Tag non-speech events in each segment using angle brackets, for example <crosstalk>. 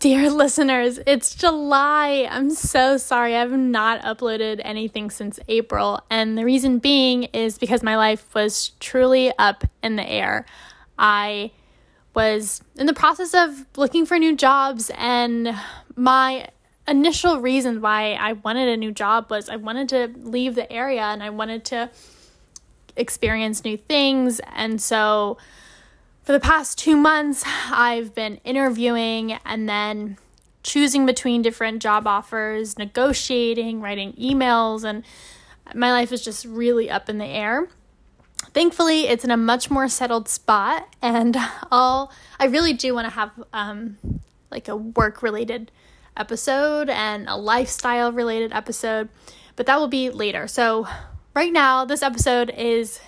Dear listeners, it's July. I'm so sorry. I have not uploaded anything since April. And the reason being is because my life was truly up in the air. I was in the process of looking for new jobs, and my initial reason why I wanted a new job was I wanted to leave the area and I wanted to experience new things. And so, for the past two months, I've been interviewing and then choosing between different job offers, negotiating, writing emails, and my life is just really up in the air. Thankfully, it's in a much more settled spot, and <laughs> I'll I really do want to have um, like a work related episode and a lifestyle related episode, but that will be later. So, right now, this episode is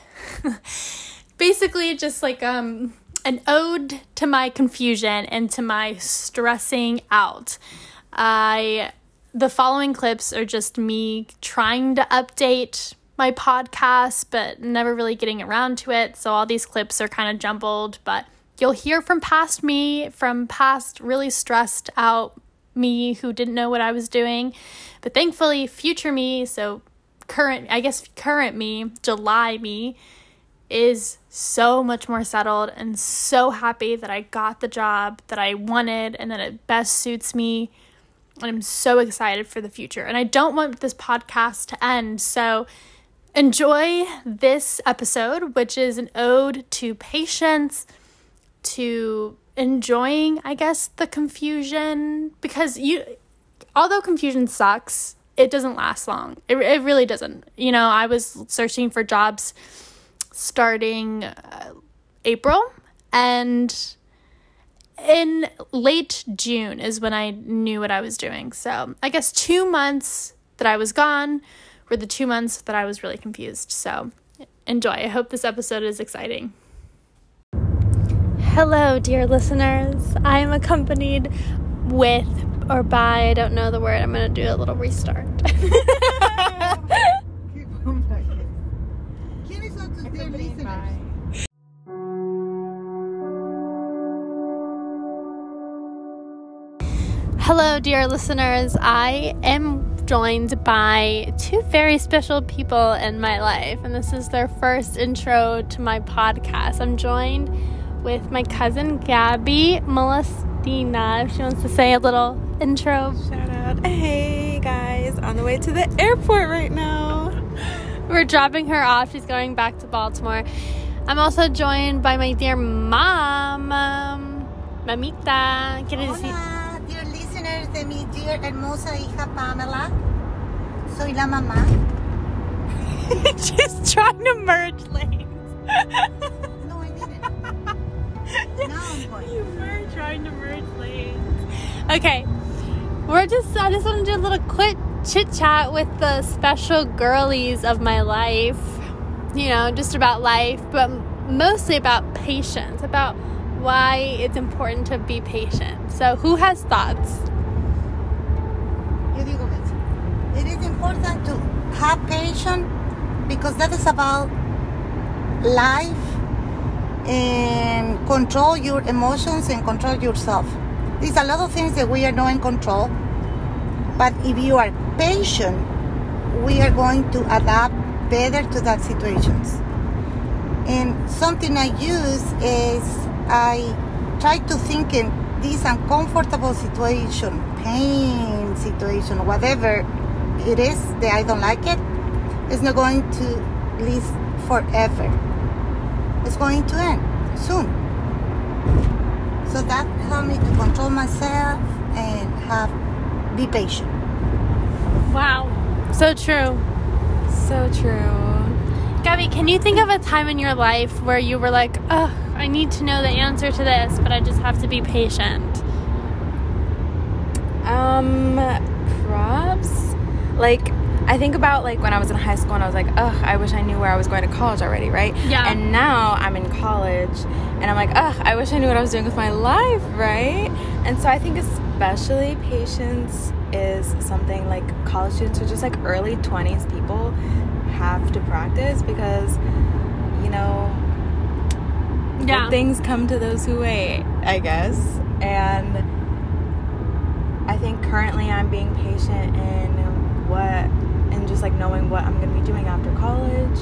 <laughs> basically just like um an ode to my confusion and to my stressing out. I the following clips are just me trying to update my podcast but never really getting around to it. So all these clips are kind of jumbled, but you'll hear from past me, from past really stressed out me who didn't know what I was doing. But thankfully, future me, so current, I guess current me, July me is so much more settled and so happy that I got the job that I wanted and that it best suits me. And I'm so excited for the future. And I don't want this podcast to end. So enjoy this episode, which is an ode to patience, to enjoying, I guess, the confusion. Because you, although confusion sucks, it doesn't last long. It, it really doesn't. You know, I was searching for jobs starting uh, April and in late June is when I knew what I was doing. So, I guess 2 months that I was gone were the 2 months that I was really confused. So, enjoy. I hope this episode is exciting. Hello, dear listeners. I am accompanied with or by, I don't know the word. I'm going to do a little restart. <laughs> dear listeners. I am joined by two very special people in my life, and this is their first intro to my podcast. I'm joined with my cousin Gabby Molestina. If she wants to say a little intro. Shout out. Hey, guys. On the way to the airport right now. We're dropping her off. She's going back to Baltimore. I'm also joined by my dear mom, um, Mamita. Listeners de mi dear hermosa hija Pamela. Soy la mamá. <laughs> She's trying to merge lanes. no, I didn't. <laughs> now I'm going. You were trying to merge lanes. Okay. We're just, I just want to do a little quick chit chat with the special girlies of my life. You know, just about life, but mostly about patience, about why it's important to be patient. So, who has thoughts? Yo digo It is important to have patience because that is about life and control your emotions and control yourself. There's a lot of things that we are not in control, but if you are patient, we are going to adapt better to that situations. And something I use is I try to think in this uncomfortable situation, pain situation, whatever it is that I don't like it, it's not going to last forever. It's going to end soon. So that helped me to control myself and have be patient. Wow. So true. So true. Gabby, can you think of a time in your life where you were like, oh, I need to know the answer to this, but I just have to be patient? Um, props. Like, I think about like when I was in high school and I was like, ugh, I wish I knew where I was going to college already, right? Yeah. And now I'm in college and I'm like, ugh, I wish I knew what I was doing with my life, right? And so I think especially patience is something like college students or just like early 20s people have to practice because, you know, yeah. things come to those who wait, I guess. And I think currently I'm being patient in what and just like knowing what I'm going to be doing after college.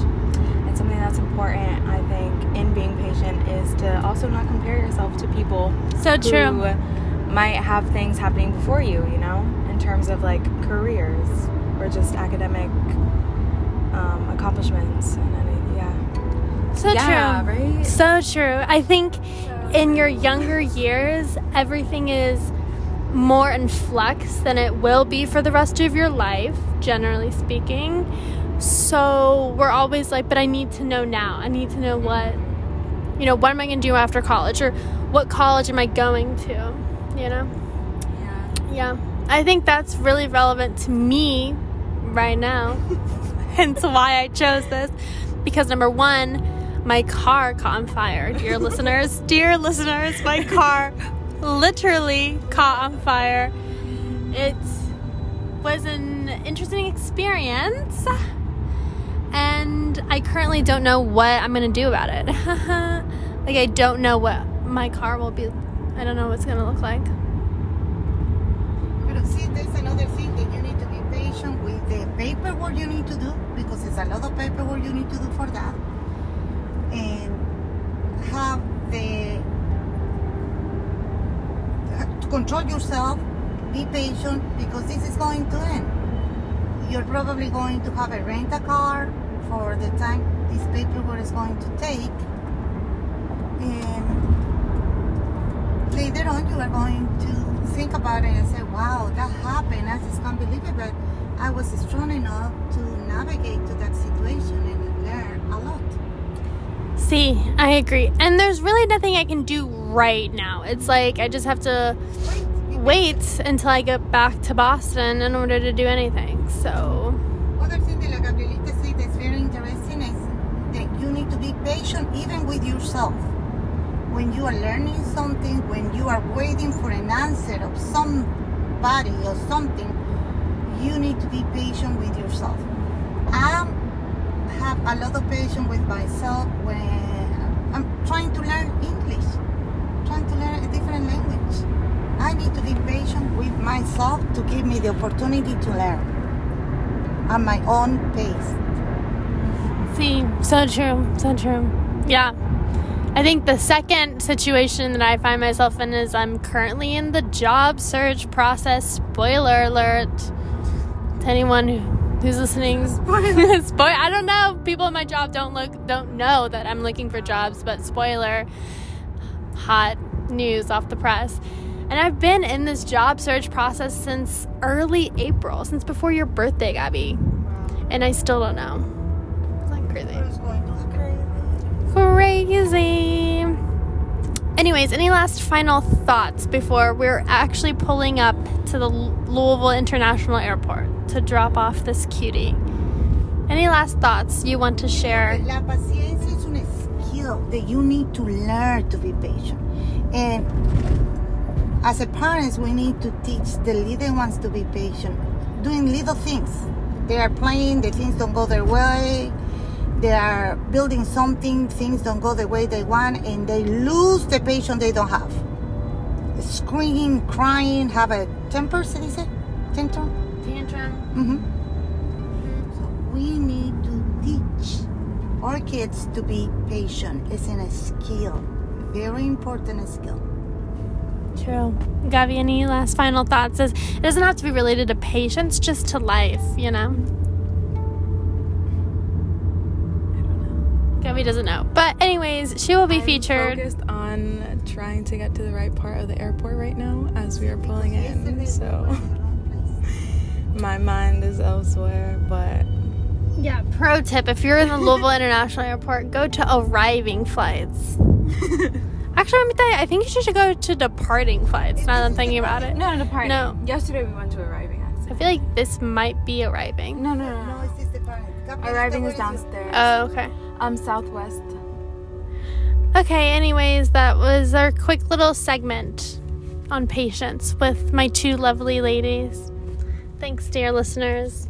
And something that's important, I think, in being patient is to also not compare yourself to people So true. who might have things happening before you, you know, in terms of like careers or just academic um, accomplishments and any, yeah. So Yeah, true. right? So true. I think in your younger years, everything is more in flux than it will be for the rest of your life, generally speaking. So we're always like, but I need to know now. I need to know what, you know, what am I going to do after college or what college am I going to, you know? Yeah. Yeah. I think that's really relevant to me right now. <laughs> Hence why I chose this. Because number one, my car caught on fire. Dear listeners, dear listeners, my car literally caught on fire. It was an interesting experience. And I currently don't know what I'm to do about it. <laughs> like, I don't know what my car will be. I don't know what's going to look like. But see, there's another thing that you need to be patient with the paperwork you need to do because it's a lot of paperwork you need to do for that. And have the to control yourself, be patient because this is going to end. You're probably going to have a rent a car for the time this paperwork is going to take. And later on you are going to think about it and say, wow, that happened. I just can't believe it. But I was strong enough to navigate to that situation and learn a lot. See, I agree. And there's really nothing I can do right now. It's like I just have to Wait, until I get back to Boston in order to do anything. So, Other thing that like Gabrielita said that's very interesting is that you need to be patient even with yourself. When you are learning something, when you are waiting for an answer of somebody or something, you need to be patient with yourself. I have a lot of patience with myself when I'm trying to learn English, to learn a different language. I need to be patient with myself to give me the opportunity to learn at my own pace. see, so true, so true. Yeah. I think the second situation that I find myself in is I'm currently in the job search process. Spoiler alert to anyone who, who's listening. Spoiler. <laughs> Spoil. I don't know. People in my job don't look don't know that I'm looking for jobs, but spoiler. Hot news off the press. And I've been in this job search process since early April, since before your birthday, Gabby. And I still don't know. It's like crazy What is going to happen? crazy. Anyways, any last final thoughts before we're actually pulling up to the Louisville International Airport to drop off this cutie? Any last thoughts you want to share? La paciencia is a skill that you need to learn to be patient. And as a parents, we need to teach the little ones to be patient, doing little things. They are playing, the things don't go their way. They are building something, things don't go the way they want, and they lose the patience they don't have. Screaming, crying, have a temper, se dice? Tantrum? Tantrum. hmm So we need to teach our kids to be patient. It's a skill, very important skill. True. Gavi, any last final thoughts? Is It doesn't have to be related to patience, just to life, you know? I don't know. Gavi doesn't know. But, anyways, she will be I'm featured. focused on trying to get to the right part of the airport right now as we are pulling in. So <laughs> my mind is elsewhere, but Yeah, pro tip if you're in the Louisville International Airport, go to arriving flights. <laughs> Actually, let me tell you, I think you should go to departing flights now that I'm thinking about it. no, no, departing. No. Yesterday we went to arriving. I feel like this might be arriving. No, no, no, No, no. it's just the Arriving where is you? downstairs. Oh, okay. um, Southwest. Okay, anyways, that was our quick little segment on patience with my two lovely ladies. Thanks, dear listeners.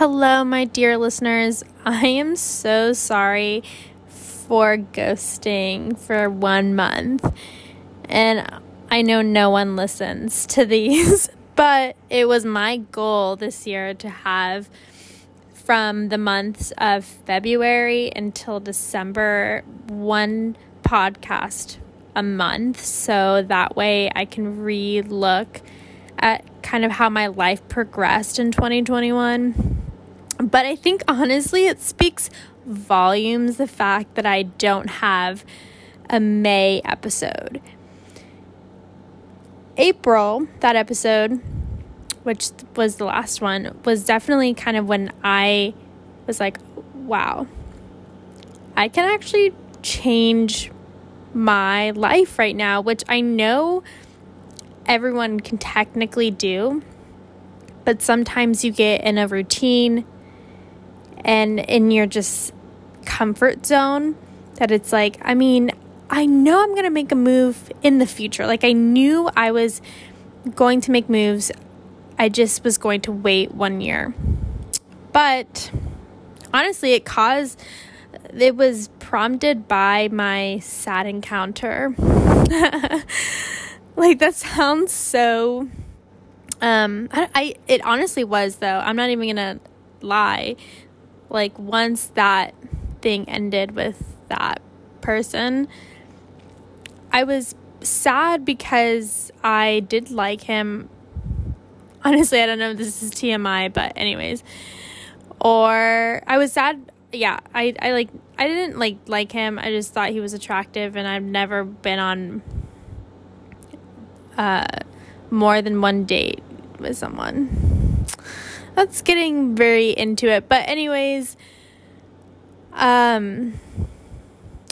Hello, my dear listeners. I am so sorry for ghosting for one month. And I know no one listens to <laughs> these, but it was my goal this year to have from the months of February until December one podcast a month. So that way I can re look at kind of how my life progressed in 2021. But I think honestly, it speaks volumes the fact that I don't have a May episode April, that episode, which was the last one, was definitely kind of when I was like, wow, I can actually change my life right now, which I know everyone can technically do. But sometimes you get in a routine and in your just comfort zone that it's like, I mean, I know I'm going to make a move in the future. Like I knew I was going to make moves. I just was going to wait one year. But honestly, it caused, it was prompted by my sad encounter. <laughs> like that sounds so, um, I, I, it honestly was though. I'm not even going to lie. Like once that thing ended with that person, I was sad because I did like him. Honestly, I don't know if this is TMI, but anyways. Or I was sad. Yeah, I, I like I didn't like like him. I just thought he was attractive and I've never been on uh more than one date with someone. That's getting very into it. But anyways, um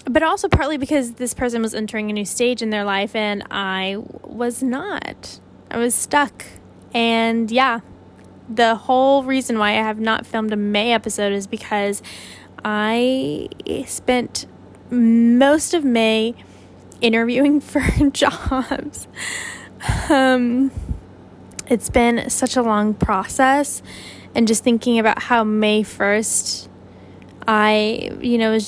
but also partly because this person was entering a new stage in their life and I was not. I was stuck. And yeah, the whole reason why I have not filmed a May episode is because I spent most of May interviewing <laughs> for jobs. Um, it's been such a long process, and just thinking about how May 1st I, you know,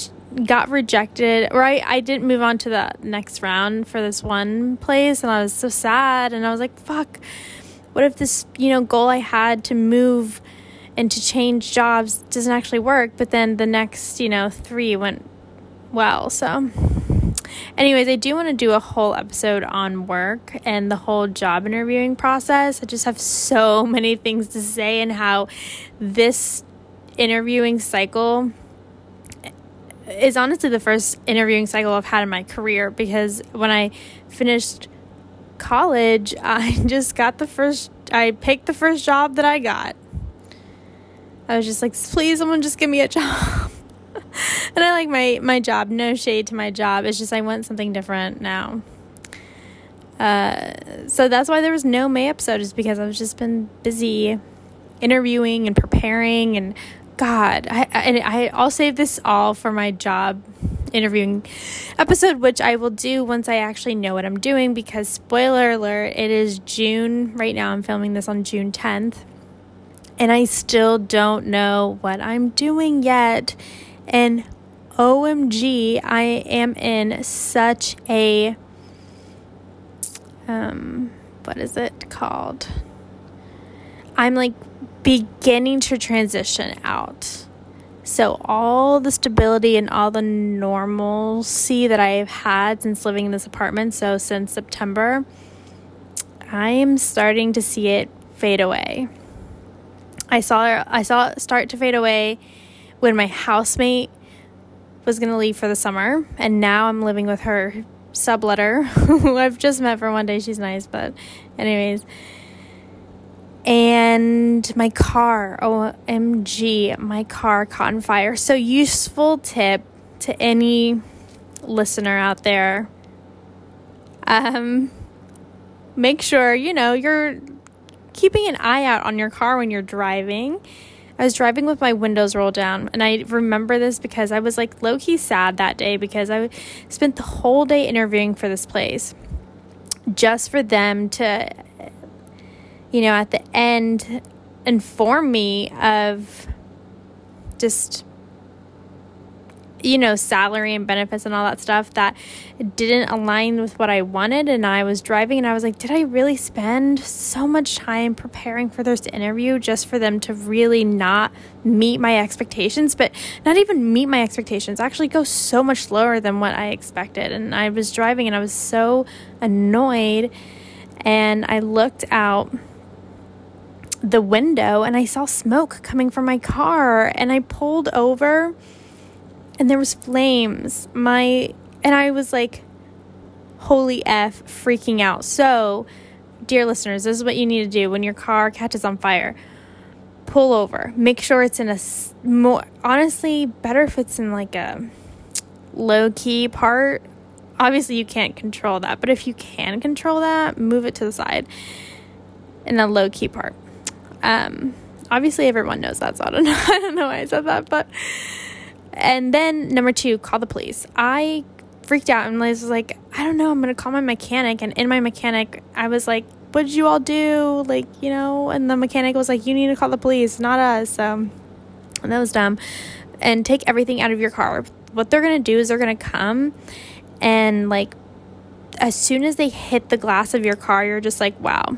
got rejected or I, I didn't move on to the next round for this one place and I was so sad and I was like fuck what if this you know goal I had to move and to change jobs doesn't actually work but then the next you know three went well so anyways I do want to do a whole episode on work and the whole job interviewing process I just have so <laughs> many things to say and how this interviewing cycle is honestly the first interviewing cycle I've had in my career because when I finished college, <laughs> I just got the first, I picked the first job that I got. I was just like, please, someone just give me a job. <laughs> <laughs> and I like my, my job, no shade to my job. It's just I want something different now. Uh, so that's why there was no May episode, is because I've just been busy interviewing and preparing and God, I, I I'll save this all for my job interviewing episode, which I will do once I actually know what I'm doing. Because spoiler alert, it is June right now. I'm filming this on June 10th, and I still don't know what I'm doing yet. And OMG, I am in such a um, what is it called? I'm like beginning to transition out. So, all the stability and all the normalcy that I've had since living in this apartment, so since September, I am starting to see it fade away. I saw I saw it start to fade away when my housemate was going to leave for the summer, and now I'm living with her subletter, <laughs> who I've just met for one day. She's nice, but anyways, and my car omg my car caught on fire. So useful tip to any listener out there. Um make sure you know you're keeping an eye out on your car when you're driving i was driving with my windows rolled down and i remember this because i was like low-key sad that day because i spent the whole day interviewing for this place just for them to you know, at the end inform me of just you know, salary and benefits and all that stuff that didn't align with what I wanted. And I was driving and I was like, did I really spend so much time preparing for this interview just for them to really not meet my expectations? But not even meet my expectations, actually go so much slower than what I expected. And I was driving and I was so annoyed. And I looked out the window and I saw smoke coming from my car and I pulled over and there was flames. My and I was like holy f freaking out. So, dear listeners, this is what you need to do when your car catches on fire. Pull over. Make sure it's in a more honestly better if it's in like a low key part. Obviously, you can't control that, but if you can control that, move it to the side in a low key part. Um, obviously, everyone knows that's not. know. <laughs> I don't know why I said that, but and then number two, call the police. I freaked out and Liz was like, I don't know, I'm gonna call my mechanic. And in my mechanic, I was like, What did you all do? Like, you know, and the mechanic was like, You need to call the police, not us. Um, and that was dumb. And take everything out of your car. What they're gonna do is they're gonna come and like as soon as they hit the glass of your car, you're just like, wow,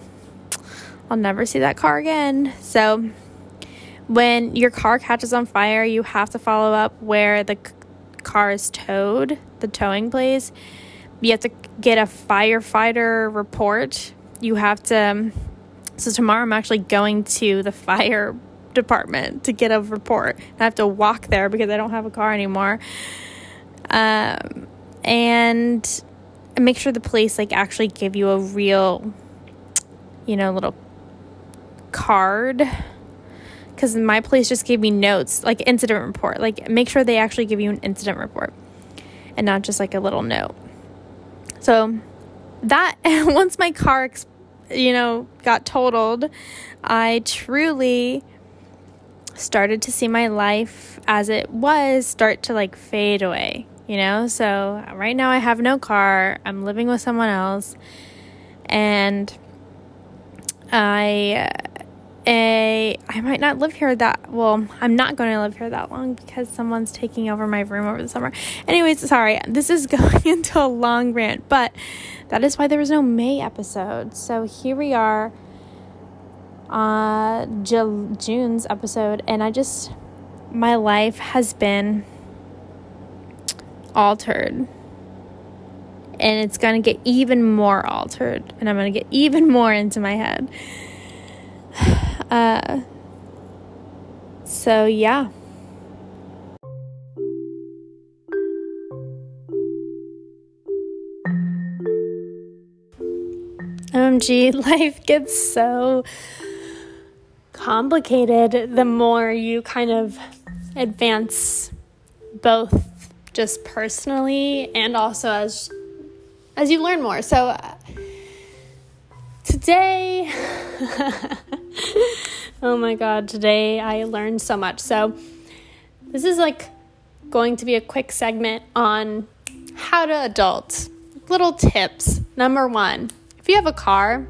I'll never see that car again. So when your car catches on fire, you have to follow up where the car is towed, the towing place. You have to get a firefighter report. You have to. Um, so, tomorrow I'm actually going to the <laughs> fire department to get a report. I have to walk there because I don't have a car anymore. Um, and make sure the police like actually give you a real, you know, little card because my place just gave me notes, like incident report. Like, make sure they actually give you an incident report and not just like a little note. So, that <laughs> once my car, you know, got totaled, I truly started to see my life as it was start to like fade away, you know? So, right now I have no car, I'm living with someone else, and I a I might not live here that well, I'm not going to live here that long because someone's taking over my room over the summer. Anyways, sorry. This is <laughs> going into a long rant, but that is why there was no May episode. So here we are uh June's episode and I just my life has been altered. And it's going to get even more altered and I'm going to get even more into my head. <sighs> Uh, so, yeah. OMG, <laughs> life gets so complicated the more you kind of advance both just personally and also as as you learn more. So uh, today <laughs> <laughs> oh my god, today I learned so much. So, this is like going to be a quick segment on how to adult. Little tips. Number one, if you have a car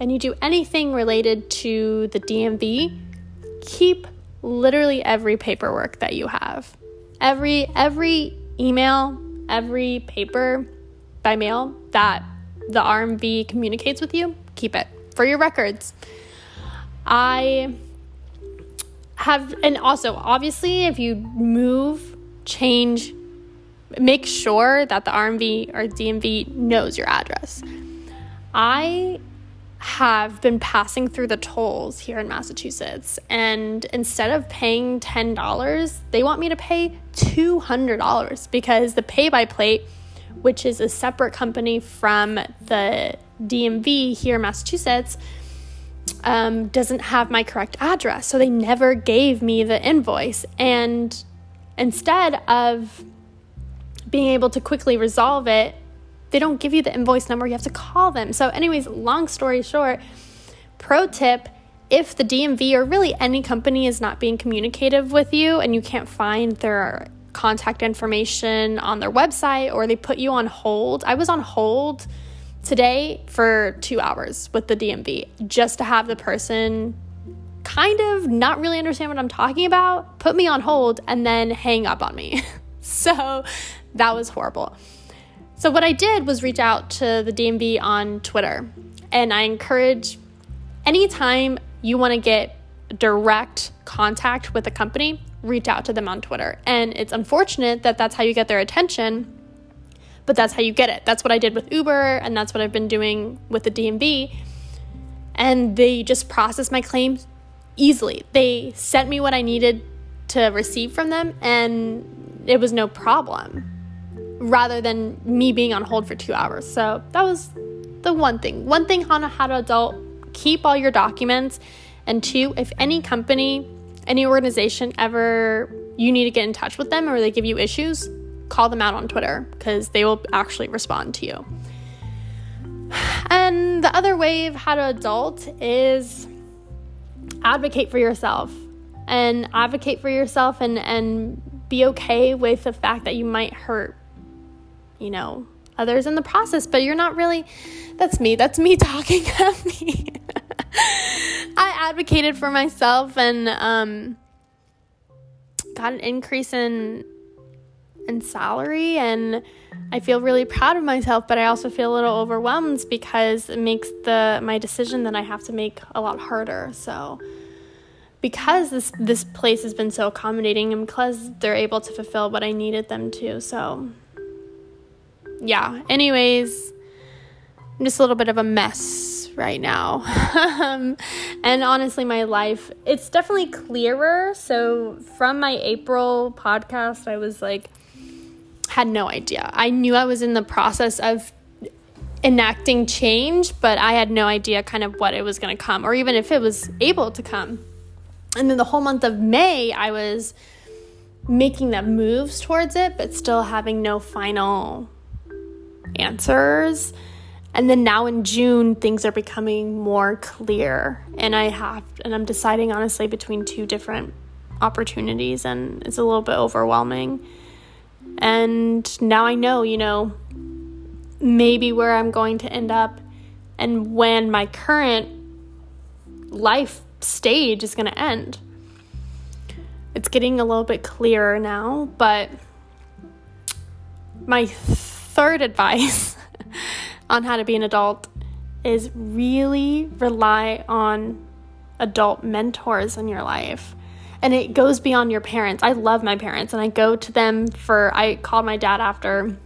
and you do anything related to the DMV, keep literally every paperwork that you have. Every every email, every paper by mail that the RMV communicates with you, keep it for your records. I have, and also obviously, if you move, change, make sure that the RMV or DMV knows your address. I have been passing through the tolls here in Massachusetts, and instead of paying $10, they want me to pay $200 because the pay by plate, which is a separate company from the DMV here in Massachusetts, um, doesn't have my correct address. So they never gave me the invoice. And instead of being able to quickly resolve it, they don't give you the invoice number. You have to call them. So, anyways, long story short, pro tip if the DMV or really any company is not being communicative with you and you can't find their contact information on their website or they put you on hold, I was on hold today for two hours with the DMV just to have the person kind of not really understand what I'm talking about, put me on hold, and then hang up on me. <laughs> so that was horrible. So, what I did was reach out to the DMV on Twitter, and I encourage anytime you want to get direct contact with a company, reach out to them on Twitter. And it's unfortunate that that's how you get their attention, but that's how you get it. That's what I did with Uber, and that's what I've been doing with the DMV. And they just processed my claims easily. They sent me what I needed to receive from them, and it was no problem rather than me being on hold for two hours. So that was the one thing. One thing on how to adult keep all your documents. And two, if any company, any organization ever you need to get in touch with them or they give you issues, call them out on Twitter because they will actually respond to you. And the other way of how to adult is advocate for yourself and advocate for yourself and, and be okay with the fact that you might hurt, you know, others in the process, but you're not really, that's me, that's me <laughs> talking at me. I advocated for myself and um, got an increase in in salary and I feel really proud of myself, but I also feel a little overwhelmed because it makes the my decision that I have to make a lot harder. So because this this place has been so accommodating and because they're able to fulfill what I needed them to. So yeah, anyways, I'm just a little bit of a mess right now. um, <laughs> and honestly, my life, it's definitely clearer. So from my April podcast, I was like, had no idea. I knew I was in the process of enacting change, but I had no idea kind of what it was going to come or even if it was able to come. And then the whole month of May, I was making the moves towards it, but still having no final answers. And then now in June, things are becoming more clear. And I have, and I'm deciding honestly between two different opportunities, and it's a little bit overwhelming. And now I know, you know, maybe where I'm going to end up and when my current life stage is going to end. It's getting a little bit clearer now, but my third advice <laughs> on how to be an adult is really rely on adult mentors in your life. And it goes beyond your parents. I love my parents and I go to them for I called my dad after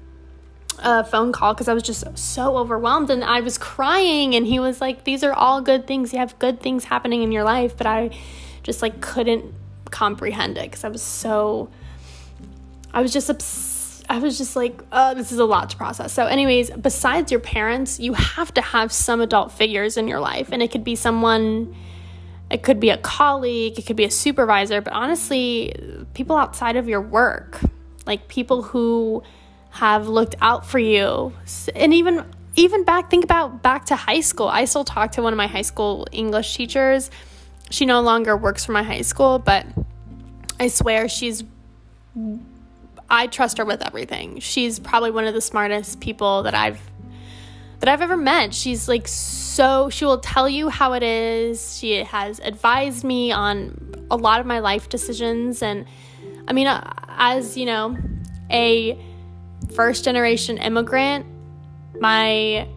a phone call because I was just so overwhelmed and I was crying and he was like these are all good things. You have good things happening in your life, but I just like couldn't comprehend it because I was so I was just obsessed I was just like, oh, this is a lot to process. So, anyways, besides your parents, you have to have some adult figures in your life. And it could be someone, it could be a colleague, it could be a supervisor, but honestly, people outside of your work, like people who have looked out for you. And even even back think about back to high school. I still talk to one of my high school English teachers. She no longer works for my high school, but I swear she's I trust her with everything. She's probably one of the smartest people that I've that I've ever met. She's like so she will tell you how it is. She has advised me on a lot of my life decisions and I mean uh, as, you know, a first generation immigrant, my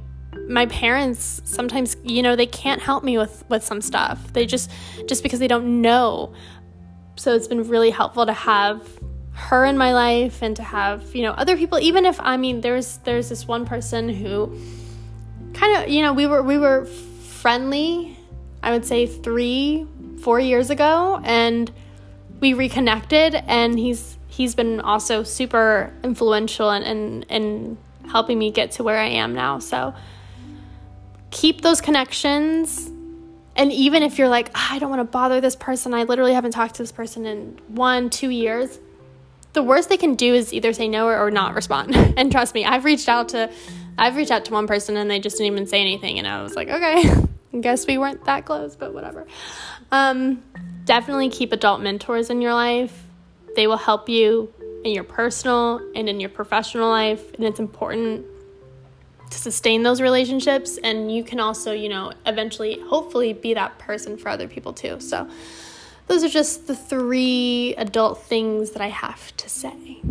my parents sometimes, you know, they can't help me with with some stuff. They just just because they don't know. So it's been really helpful to have her in my life and to have you know other people even if i mean there's there's this one person who kind of you know we were we were friendly i would say three four years ago and we reconnected and he's he's been also super influential and and, and helping me get to where i am now so keep those connections and even if you're like oh, i don't want to bother this person i literally haven't talked to this person in one two years the worst they can do is either say no or, or not respond. <laughs> and trust me, I've reached out to I've reached out to one person and they just didn't even say anything and I was like, okay, I <laughs> guess we weren't that close, but whatever. Um, definitely keep adult mentors in your life. They will help you in your personal and in your professional life, and it's important. to sustain those relationships and you can also you know eventually hopefully be that person for other people too so those are just the three adult things that i have to say